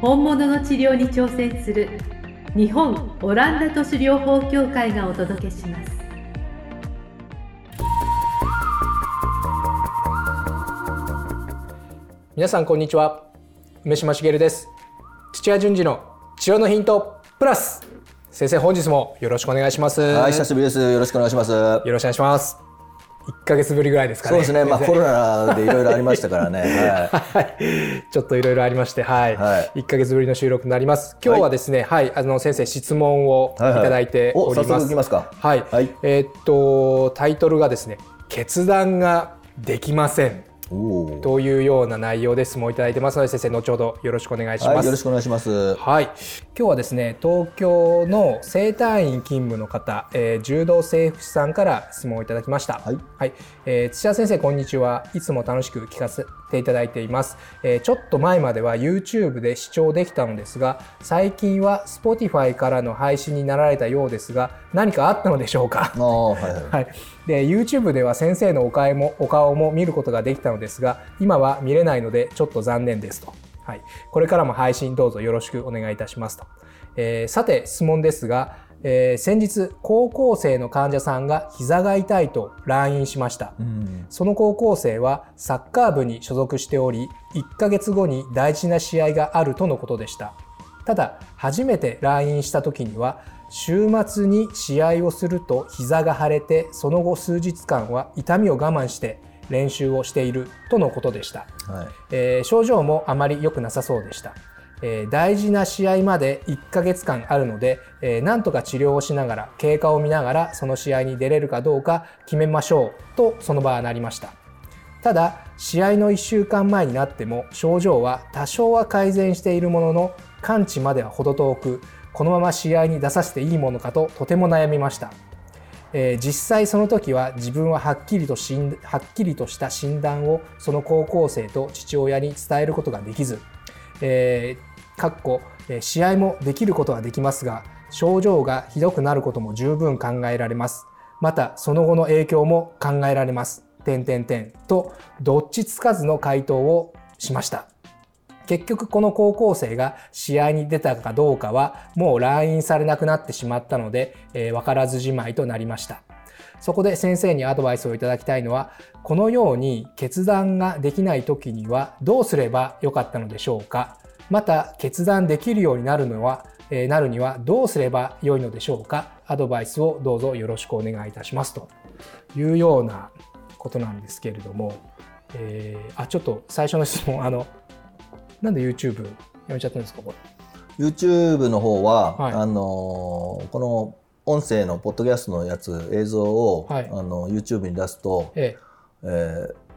本物の治療に挑戦する日本オランダ都市療法協会がお届けします。皆さんこんにちは。梅島茂です。土屋順次の治療のヒントプラス。先生本日もよろしくお願いします。はい久しぶりです。よろしくお願いします。よろしくお願いします1ヶ月ぶりぐらいですかね。そうですね。まあコロナでいろいろありましたからね。はい。ちょっといろいろありまして、はい。はい、1ヶ月ぶりの収録になります。今日はですね、はい、はい、あの先生質問をいただいております。はいはい、早速いきますか。はい。はい、えー、っとタイトルがですね、決断ができません。というような内容で質問いただいてますので先生後ほどよろしくお願いします、はい、よろしくお願いしますはい今日はですね東京の整体院勤務の方、えー、柔道整復師さんから質問をいただきました。はい、はい。えー、土屋先生こんにちは。いつも楽しく聞かせていただいています、えー、ちょっと前までは YouTube で視聴できたのですが最近は Spotify からの配信になられたようですが何かあったのでしょうか？はい、はい、で YouTube では先生のお顔もお顔も見ることができたのですが今は見れないのでちょっと残念ですと、はい、これからも配信どうぞよろしくお願いいたしますと、えー、さて質問ですがえー、先日高校生の患者さんが膝が痛いと来院しました、うん、その高校生はサッカー部に所属しており1ヶ月後に大事な試合があるとのことでした。ただ初めて来院した時には週末に試合をすると膝が腫れてその後数日間は痛みを我慢して練習をしているとのことでした、はい、えー、症状もあまり良くなさそうでした。えー、大事な試合まで1ヶ月間あるので、えー、なんとか治療をしながら経過を見ながらその試合に出れるかどうか決めましょうとその場はなりました。ただ試合の1週間前になっても症状は多少は改善しているものの完治までは程遠くこのまま試合に出させていいものかととても悩みました、えー、実際その時は自分ははっきりとしんはっきりとした診断をその高校生と父親に伝えることができず、えー、かっこ試合もできることはできますが症状がひどくなることも十分考えられます。またその後の影響も考えられます。点点点とどっちつかずの回答をしました。結局この高校生が試合に出たかどうかはもう来院されなくなってしまったので、えー、分からずじまいとなりました。そこで先生にアドバイスをいただきたいのはこのように決断ができない時にはどうすればよかったのでしょうか？また決断できるようになるのは、えー、なるにはどうすればよいのでしょうか？アドバイスをどうぞよろしくお願いいたします。というようなことなんですけれども、えー、あちょっと最初の質問あのなんで YouTube やめちゃったんですかこれ？YouTube の方は、はい、あのこの音声のポッドキャストのやつ映像を、はい、あの YouTube に出すと、ええ。えー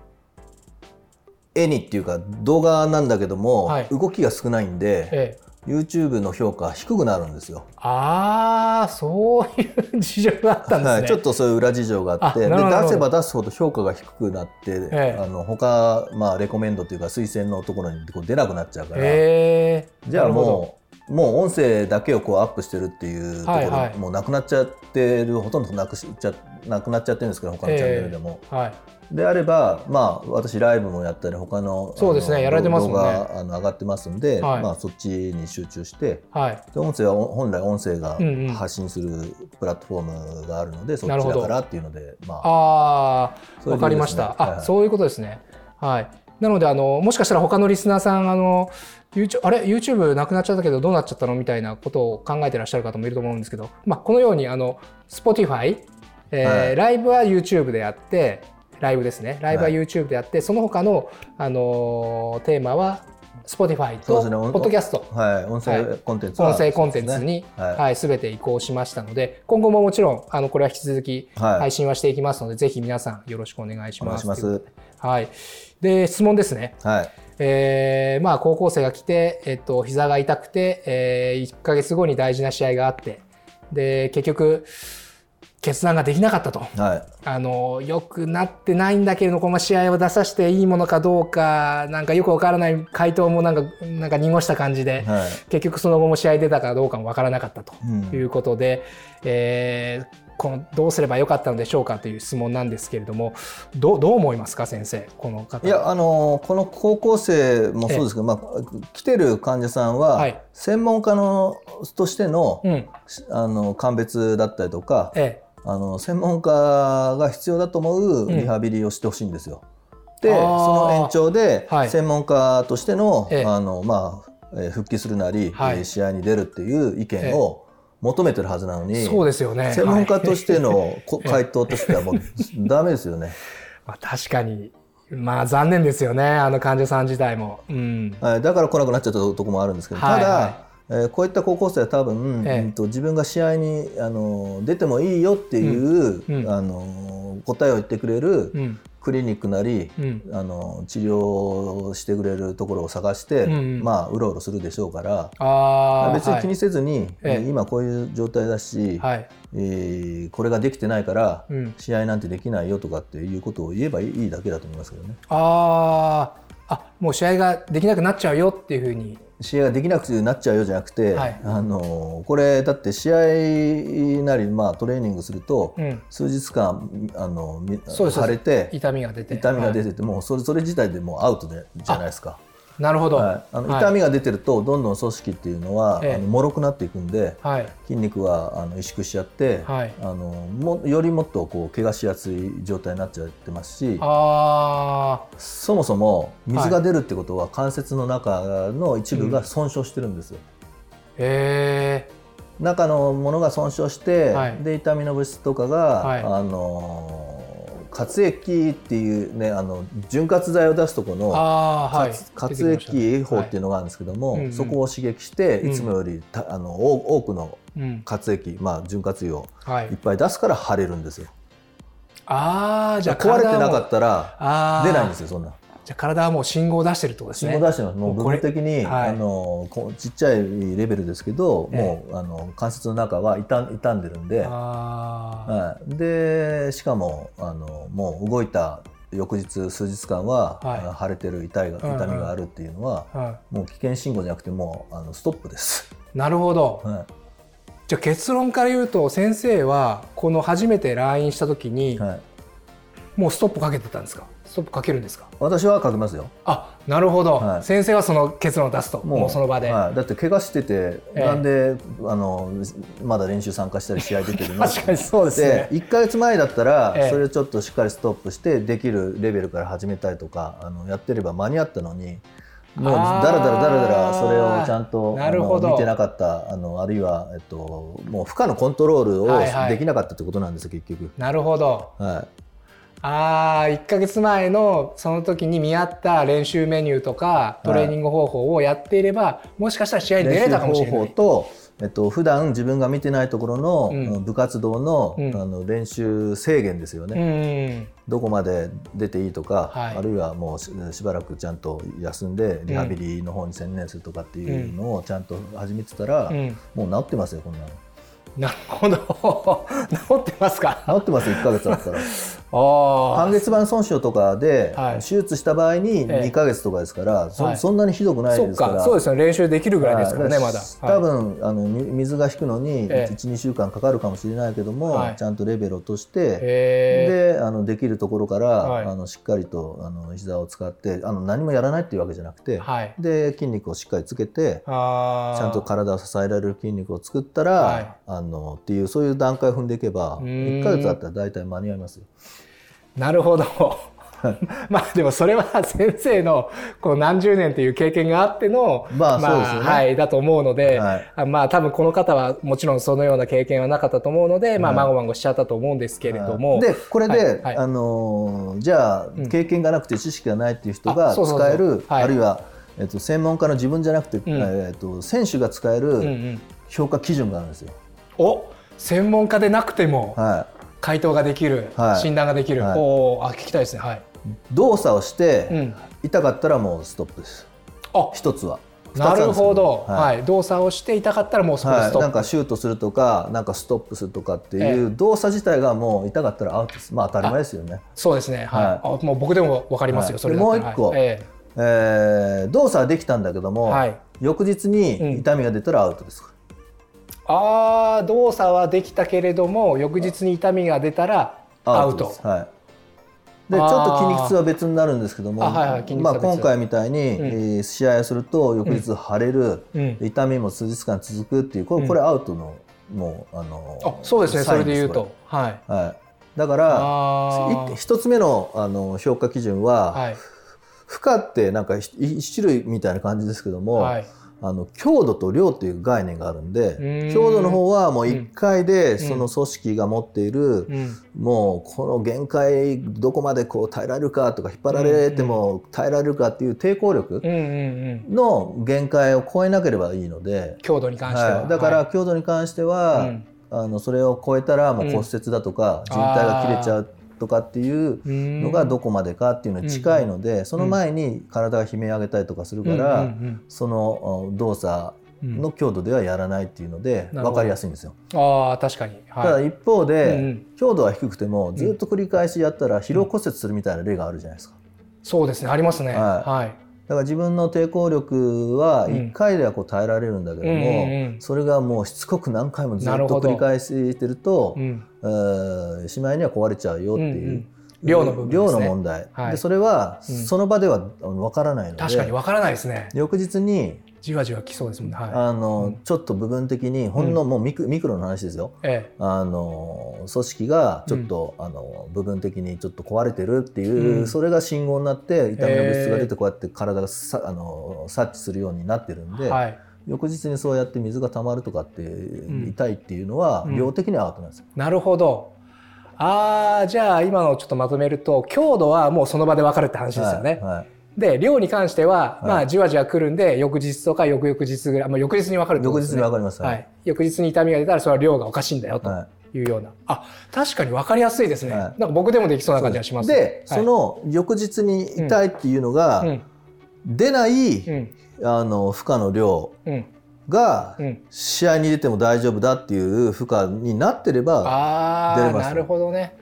絵にっていうか動画なんだけども、はい、動きが少ないんで、ええ、YouTube の評価低くなるんですよ。ああそういう事情があったんですね、はい、ちょっとそういう裏事情があって。で出せば出すほど評価が低くなって、ええ、あの他まあレコメンドというか推薦のところにこう出なくなっちゃうから、えー、じゃあもうもう音声だけをこうアップしてるっていうところ、はいはい、もうなくなっちゃってるほとんどなくしちゃなくなっちゃってるんですけど他のチャンネルでも。えーはい。であれば、まあ、私ライブもやったり他のそうですねやられてますもんね。動画あの上がってますんで、はい、まあ、そっちに集中して、はい、で音声は本来音声が発信するプラットフォームがあるので、うんうん、そっちだからっていうのでまあ。あ分、ね、かりました、あ、はいはい、そういうことですね。はいなのであのもしかしたら他のリスナーさんあの YouTube あれ？YouTube なくなっちゃったけどどうなっちゃったの？みたいなことを考えてらっしゃる方もいると思うんですけど、まあ、このようにあの Spotify えー、はい、ライブは YouTube でやってライブですね。ライブは YouTube でやって、はい、その他の、あのー、テーマは Spotify と、ね、ポッドキャスト、はい、音声コンテンツ、音声コンテンツに、はい。はい、全て移行しましたので今後ももちろんあのこれは引き続き配信はしていきますので、ぜひ皆さんよろしくお願いします。ます。はい、で質問ですね、はい。えー、まあ高校生が来て、えっと、膝が痛くて、えー、1か月後に大事な試合があってで結局決断ができなかったと、はい、あのよくなってないんだけれどこの試合を出させていいものかどうかなんかよくわからない回答もなんかなんか濁した感じで、はい、結局その後も試合出たかどうかもわからなかったということで、うん、えー、このどうすればよかったのでしょうかという質問なんですけれどもどどう思いますか先生この方。いやあのこの高校生もそうですけど、まあ、来てる患者さんは、専門家のとしての,、あの鑑別だったりとか、ええあの専門家が必要だと思うリハビリをしてほしいんですよ。でその延長で専門家としての,、あのまあ、復帰するなり、はい、試合に出るっていう意見を求めてるはずなのに、そうですよね。専門家としての回答としてはもう ダメですよね。まあ確かにまあ残念ですよねあの患者さん自体も、うん、はい、だから来なくなっちゃったとこもあるんですけど、ただ、はいえー、こういった高校生は多分、ええ、うんと自分が試合にあの出てもいいよっていう、うん、あの答えを言ってくれる、うん、クリニックなり、うん、あの治療してくれるところを探して、うん、まあうろうろするでしょうから別に気にせずに、はい、今こういう状態だし、はい、えー、これができてないから、試合なんてできないよとかっていうことを言えばいいだけだと思いますけどね。ああもう試合ができなくなっちゃうよっていうふうに試合ができなくなっちゃうよじゃなくて、はい、あのこれだって試合なり、まあ、トレーニングすると、うん、数日間あの腫れて痛みが出て。痛みが出てて、はい、もうそれそれ自体でもうアウトでじゃないですか。なるほど、はい、あの痛みが出てるとどんどん組織っていうのは、はい、あの脆くなっていくんで、はい、筋肉はあの萎縮しちゃって、はい、あのもよりもっとこう怪我しやすい状態になっちゃってますしそもそも水が出るってことは関節の中の一部が損傷してるんですよ。うん、へ中のものが損傷して、で痛みの物質とかが、あの活液っていうねあの潤滑剤を出すとこの、はい、活液栄法っていうのがあるんですけども、はい、そこを刺激して、いつもよりたあの多くの活液、まあ、潤滑油をい。っぱい出すから腫れるんですよ。ああじゃあ壊れてなかったら出ないんですよそんな。じゃ体はもう信号を出してるってことですね。信号出してます。もう部分的に、はい、あのちっちゃいレベルですけど、えもうあの関節の中は傷傷んでるんで、はい、でしかもあのもう動いた翌日数日間は、はい、腫れてる痛いが痛みがあるっていうのは、はい、もう危険信号じゃなくてもうあのストップです。なるほど。はい、じゃあ結論から言うと先生はこの初めて来院した時に、はい、もうストップかけてたんですか？ストップかけるんですか？私はかけますよ。あなるほど、はい、先生はその結論を出すともうその場で、はい、だって怪我してて、えー、なんであのまだ練習参加したり試合出てるの？確かにそうですね。1か月前だったら、それちょっとしっかりストップしてできるレベルから始めたりとかあのやってれば間に合ったのにもうだらだらだらだらそれをちゃんとあの見てなかったあのあるいは、えっと、もう負荷のコントロールをできなかったってことなんですよ、結局。なるほど、はいああ1か月前のその時に見合った練習メニューとかトレーニング方法をやっていれば、はい、もしかしたら試合に出れたかもしれない。方法とえっと普段自分が見てないところの部活動のうん、あの練習制限ですよね、うん、どこまで出ていいとか、はい、あるいはもうしばらくちゃんと休んでリハビリの方に専念するとかっていうのをちゃんと始めてたら、うん、もう治ってますよこんなの。なるほど。治ってますか？治ってます1か月だったら。半月板損傷とかで手術した場合に2か月とかですから、はい、そそんなにひどくないですから。そうですね。練習できるぐらいですからね、まだ。多分、あの水が引くのに12週間かかるかもしれないけども、はい、ちゃんとレベルを落としてであのできるところから、はい、あのしっかりとあの膝を使ってあの何もやらないっていうわけじゃなくて、で筋肉をしっかりつけてちゃんと体を支えられる筋肉を作ったら、あのっていうそういう段階を踏んでいけば1か月だったら大体間に合いますよ。なるほど。まあでもそれは先生のこの何十年という経験があっての、まあそうですね。はい、だと思うので、はい、まあ多分この方はもちろんそのような経験はなかったと思うので、まあまごまごしちゃったと思うんですけれども。で、これで、あの、じゃあ経験がなくて知識がないっていう人が使える、あるいは、えっと、専門家の自分じゃなくて、えっと、選手が使える評価基準があるんですよ。お専門家でなくても、はい、回答ができる、はい、診断ができる、はい、おあ聞きたいですね。はい。動作をして、痛かったらもうストップです。あ一つは。なるほど、はい、はい、動作をして痛かったらもうそこでストップ、はい、なんかシュートするとかなんかストップするとかっていう動作自体がもう痛かったらアウトです。まあ当たり前ですよね。そうですね。はい、はい、もう僕でも分かりますよ、それもう一個、ええ。ー、動作はできたんだけども、はい、翌日に痛みが出たらアウトです、うん、ああ動作はできたけれども翌日に痛みが出たらアウト。はい。でちょっと筋肉痛は別になるんですけども、はいはい、まあ、今回みたいに、うん、えー、試合をすると翌日腫れる、うん、痛みも数日間続くっていうこれこれアウトの、もうあのあそうですね。それで言うと。はい、はい、だから一つ目のあの評価基準は、はい、負荷ってなんか一種類みたいな感じですけども、はいあの強度と量っていう概念があるんで強度の方はもう1回でその組織が持っている、うん、もうこの限界どこまでこう耐えられるかとか引っ張られても耐えられるかっていう抵抗力の限界を超えなければいいので強度に関しては、はい、だから強度に関しては、はい、あのそれを超えたらもう骨折だとか、靭帯が切れちゃう。とかっていうのがどこまでかっていうのに近いので、その前に体が悲鳴上げたりとかするから、その動作の強度ではやらないっていうので分かりやすいんですよ。あ確かに、はい、ただ一方で、強度は低くてもずっと繰り返しやったら疲労骨折するみたいな例があるじゃないですか。そうですねありますね。はい、はい。だから自分の抵抗力は1回ではこう耐えられるんだけども、それがもうしつこく何回もずっと繰り返してると、うしまいには壊れちゃうよっていう。量の部分、ね、量の問題、はい、でそれはその場では分からないので、確かに分からないですね。翌日にじわじわきそうですもんね、はい、あの、うん、ちょっと部分的にほんのもうミク,、ミクロの話ですよ、ええ、あの組織がちょっと、うん、あの部分的にちょっと壊れてるっていう、うん、それが信号になって痛みの物質が出てこうやって体がさあの察知するようになってるんで、はい、翌日にそうやって水が溜まるとかって痛いっていうのは、量的にはアウトなんですよ。なるほど。ああじゃあ今のちょっとまとめると強度はもうその場で分かるって話ですよね。はいはい。で量に関しては、まあじわじわ来るんで翌日とか翌々日ぐらい、まあ、翌日に分かるってことですね。翌日に分かります、はい、翌日に痛みが出たらそれは量がおかしいんだよと。い。うような、あ確かに分かりやすいですね、はい、なんか僕でもできそうな感じがします。で、その翌日に痛いっていうのが、出ない、あの負荷の量が試合に出ても大丈夫だっていう負荷になってれば出れます、ね、なるほどね。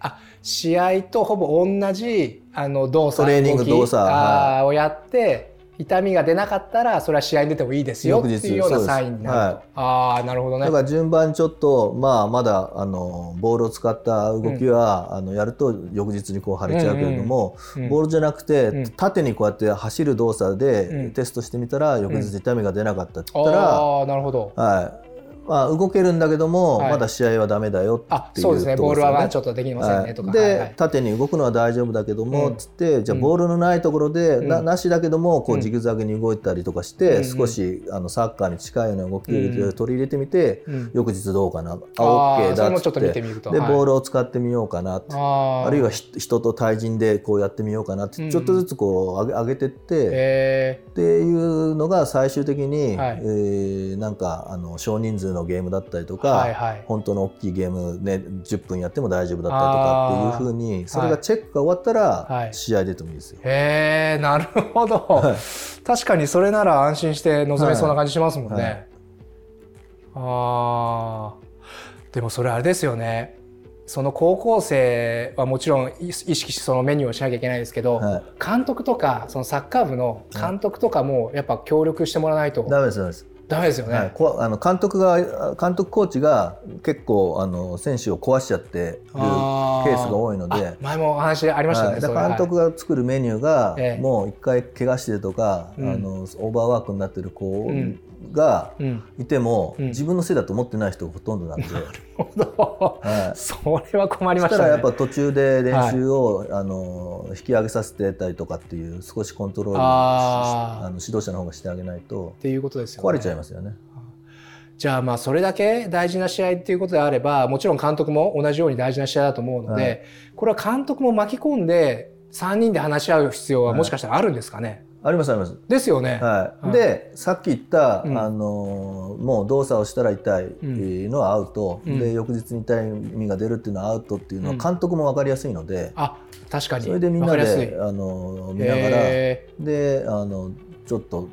あ試合とほぼ同じあの動作トレーニング動作、はい、をやって痛みが出なかったらそれは試合に出てもいいですよっていうようなサインになると、はい、ああなるほどね。だから順番ちょっとまあまだあのボールを使った動きは、うん、あのやると翌日にこう腫れちゃうけれども、うんうん、ボールじゃなくて、うん、縦にこうやって走る動作でテストしてみたら、翌日痛みが出なかったって言ったら、ああなるほど、はいまあ、動けるんだけども、はい、まだ試合はだめだよっていう、そうですね。ボールはちょっとできませんねとか、で、はい。縦に動くのは大丈夫だけども、うん、つってじゃあボールのないところで、うん、ななしだけどもこうジグザグに動いたりとかして、うん、少しあのサッカーに近いような動きを取り入れてみて、翌日どうかな？あ OK だっつって。でボールを使ってみようかな。あるいは人と対人でこうやってみようかなってちょっとずつこう上げ上げてって、っていうのが最終的に、はい、えー、なんかあの少人数のゲームだったりとか、はいはい、本当の大きいゲーム、ね、10分やっても大丈夫だったりとかっていうふうにそれがチェックが終わったら試合出てもいいですよ。はい、へえなるほど、はい、確かにそれなら安心して臨めそうな感じしますもんね。はい、あでもそれあれですよね。その高校生はもちろん意識してそのメニューをしなきゃいけないですけど、はい、監督とかそのサッカー部の監督とかもやっぱ協力してもらわないと、ダメですダメですダメですよね、はい、あの監督が監督コーチが結構あの選手を壊しちゃってるケースが多いので。前もお話ありましたね、はい、監督が作るメニューが、もう一回怪我してるとか、あのオーバーワークになってる子がいても、自分のせいだと思ってない人がほとんどなんで。なるほど、はい、それは困りました、ね、したらやっぱ途中で練習を、はい、あの引き上げさせてたりとかっていう少しコントロールあの指導者の方がしてあげないとっていうことですよ、ね、壊れちゃいますよね。じゃあまあそれだけ大事な試合っていうことであればもちろん監督も同じように大事な試合だと思うので、はい、これは監督も巻き込んで3人で話し合う必要はもしかしたらあるんですかね、ありますあります。ですよね。はい。でさっき言った、あのもう動作をしたら痛いのはアウト、で翌日に痛みが出るっていうのはアウトっていうのは監督も分かりやすいので、あ確かに。それでみんなであの見ながらであのちょっと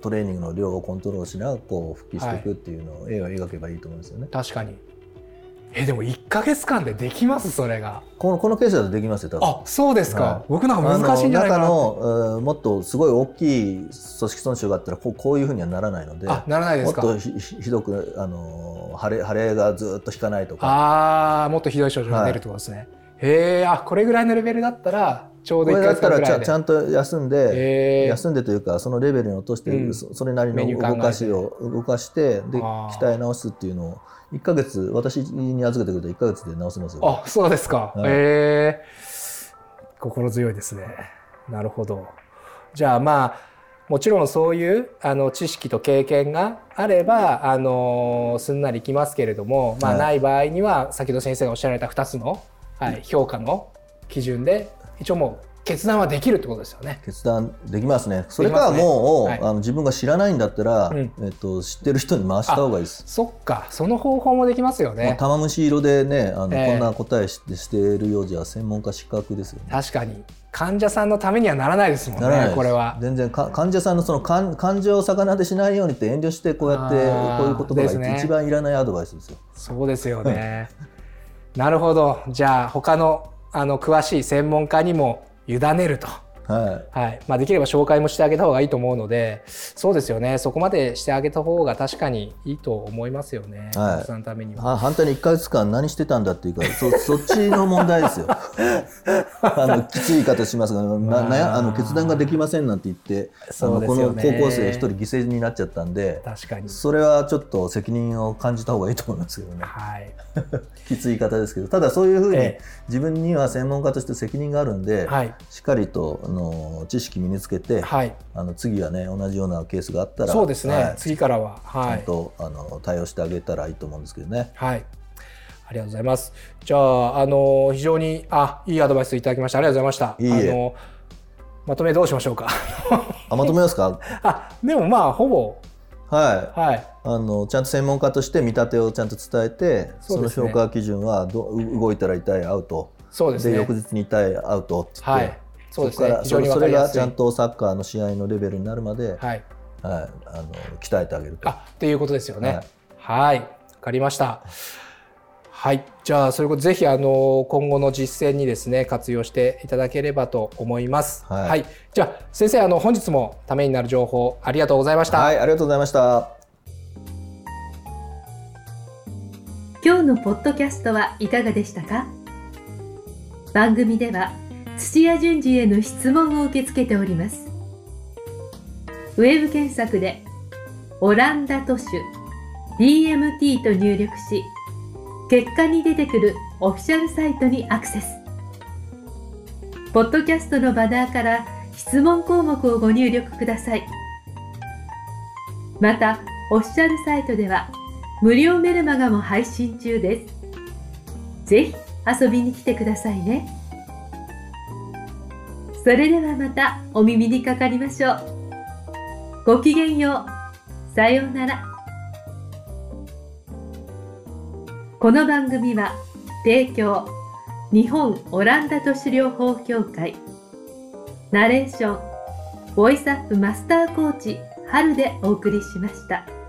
トレーニングの量をコントロールしながらこう復帰していくっていうのを絵を描けばいいと思うんですよね。確かにえでも1か月間でできます？それが。このこのケースだとできますよ多分。あそうですか、はい、僕なんか難しいんじゃないかな。中のもっとすごい大きい組織損傷があったらこうこういうふうにはならないのであならないですか。もっとひどくあの腫れ腫れがずっと引かないとか。ああもっとひどい症状が出るってことですね、はい、へえあこれぐらいのレベルだったらちょうど1回月ぐらいで。これだったらちゃんと休んで休んでというかそのレベルに落として、うん、それなりの動かしを動かしてで鍛え直すっていうのを1か月私に預けてくると1か月で治せますよ。あそうですか、はい、えー、心強いですね。なるほど。じゃあまあもちろんそういうあの知識と経験があればあのすんなりきますけれども、まあ、ない場合には、先ほど先生がおっしゃられた2つの、はい、評価の基準で一応もう決断はできるってことですよね。決断できますね。それかもう、ねはい、あの自分が知らないんだったら、うん、えっと知ってる人に回した方がいいです。そっか、その方法もできますよね。玉虫色でね、あの、えー、こんな答えしてしているようじゃ専門家資格ですよね。確かに。患者さんのためにはならないですもんね。これは。全然か患者さんのその感感情を逆なでしないようにって遠慮してこうやってこういうことが一番いらないアドバイスですよ。そうですよね。なるほど。じゃあ他のあの詳しい専門家にも委ねると。はい、はい、まあ、できれば紹介もしてあげた方がいいと思うのでそうですよね。そこまでしてあげた方が確かにいいと思いますよね、はい、のためには。反対に1か月間何してたんだっていうかそ そっちの問題ですよ。あのきつい言い方しますがななあの決断ができませんなんて言ってあの、この高校生一人犠牲になっちゃったんで確かに。それはちょっし責任を感じた方がいいと思いますけどね、はい、きつい言い方ですけどただそういうふうに自分には専門家として責任があるんで、はい、しっかりとあのの知識身につけて、はい、あの次はね同じようなケースがあったらそうですね、はい、次からは、はい、ちゃんとあの対応してあげたらいいと思うんですけどね。はい。ありがとうございます。じゃあ、あの非常にあいいアドバイスいただきました。ありがとうございました。いいあのまとめどうしましょうか。あまとめますか？あでもまあほぼ。はい、はい、あのちゃんと専門家として見立てをちゃんと伝えてそ、ね,、の評価基準はど動いたら痛いアウトそうです、ね、で翌日に痛いアウトってって、はい、そうですねそそれがちゃんとサッカーの試合のレベルになるまで、はいはい、あの鍛えてあげると。あっていうことですよね。はい、わかりました。はい、じゃあそれこそぜひあの今後の実践にですね活用していただければと思います。はい、はい、じゃあ先生あの本日もためになる情報ありがとうございました。はい、ありがとうございました。今日のポッドキャストはいかがでしたか？番組では土屋順次への質問を受け付けております。ウェブ検索でオランダ都市 DMT と入力し、結果に出てくるオフィシャルサイトにアクセス。ポッドキャストのバナーから質問項目をご入力ください。また、オフィシャルサイトでは無料メルマガも配信中です。ぜひ遊びに来てくださいね。それではまたお耳にかかりましょう。ごきげんよう。さようなら。この番組は提供日本オランダ都市療法協会ナレーションボイスアップマスターコーチ春でお送りしました。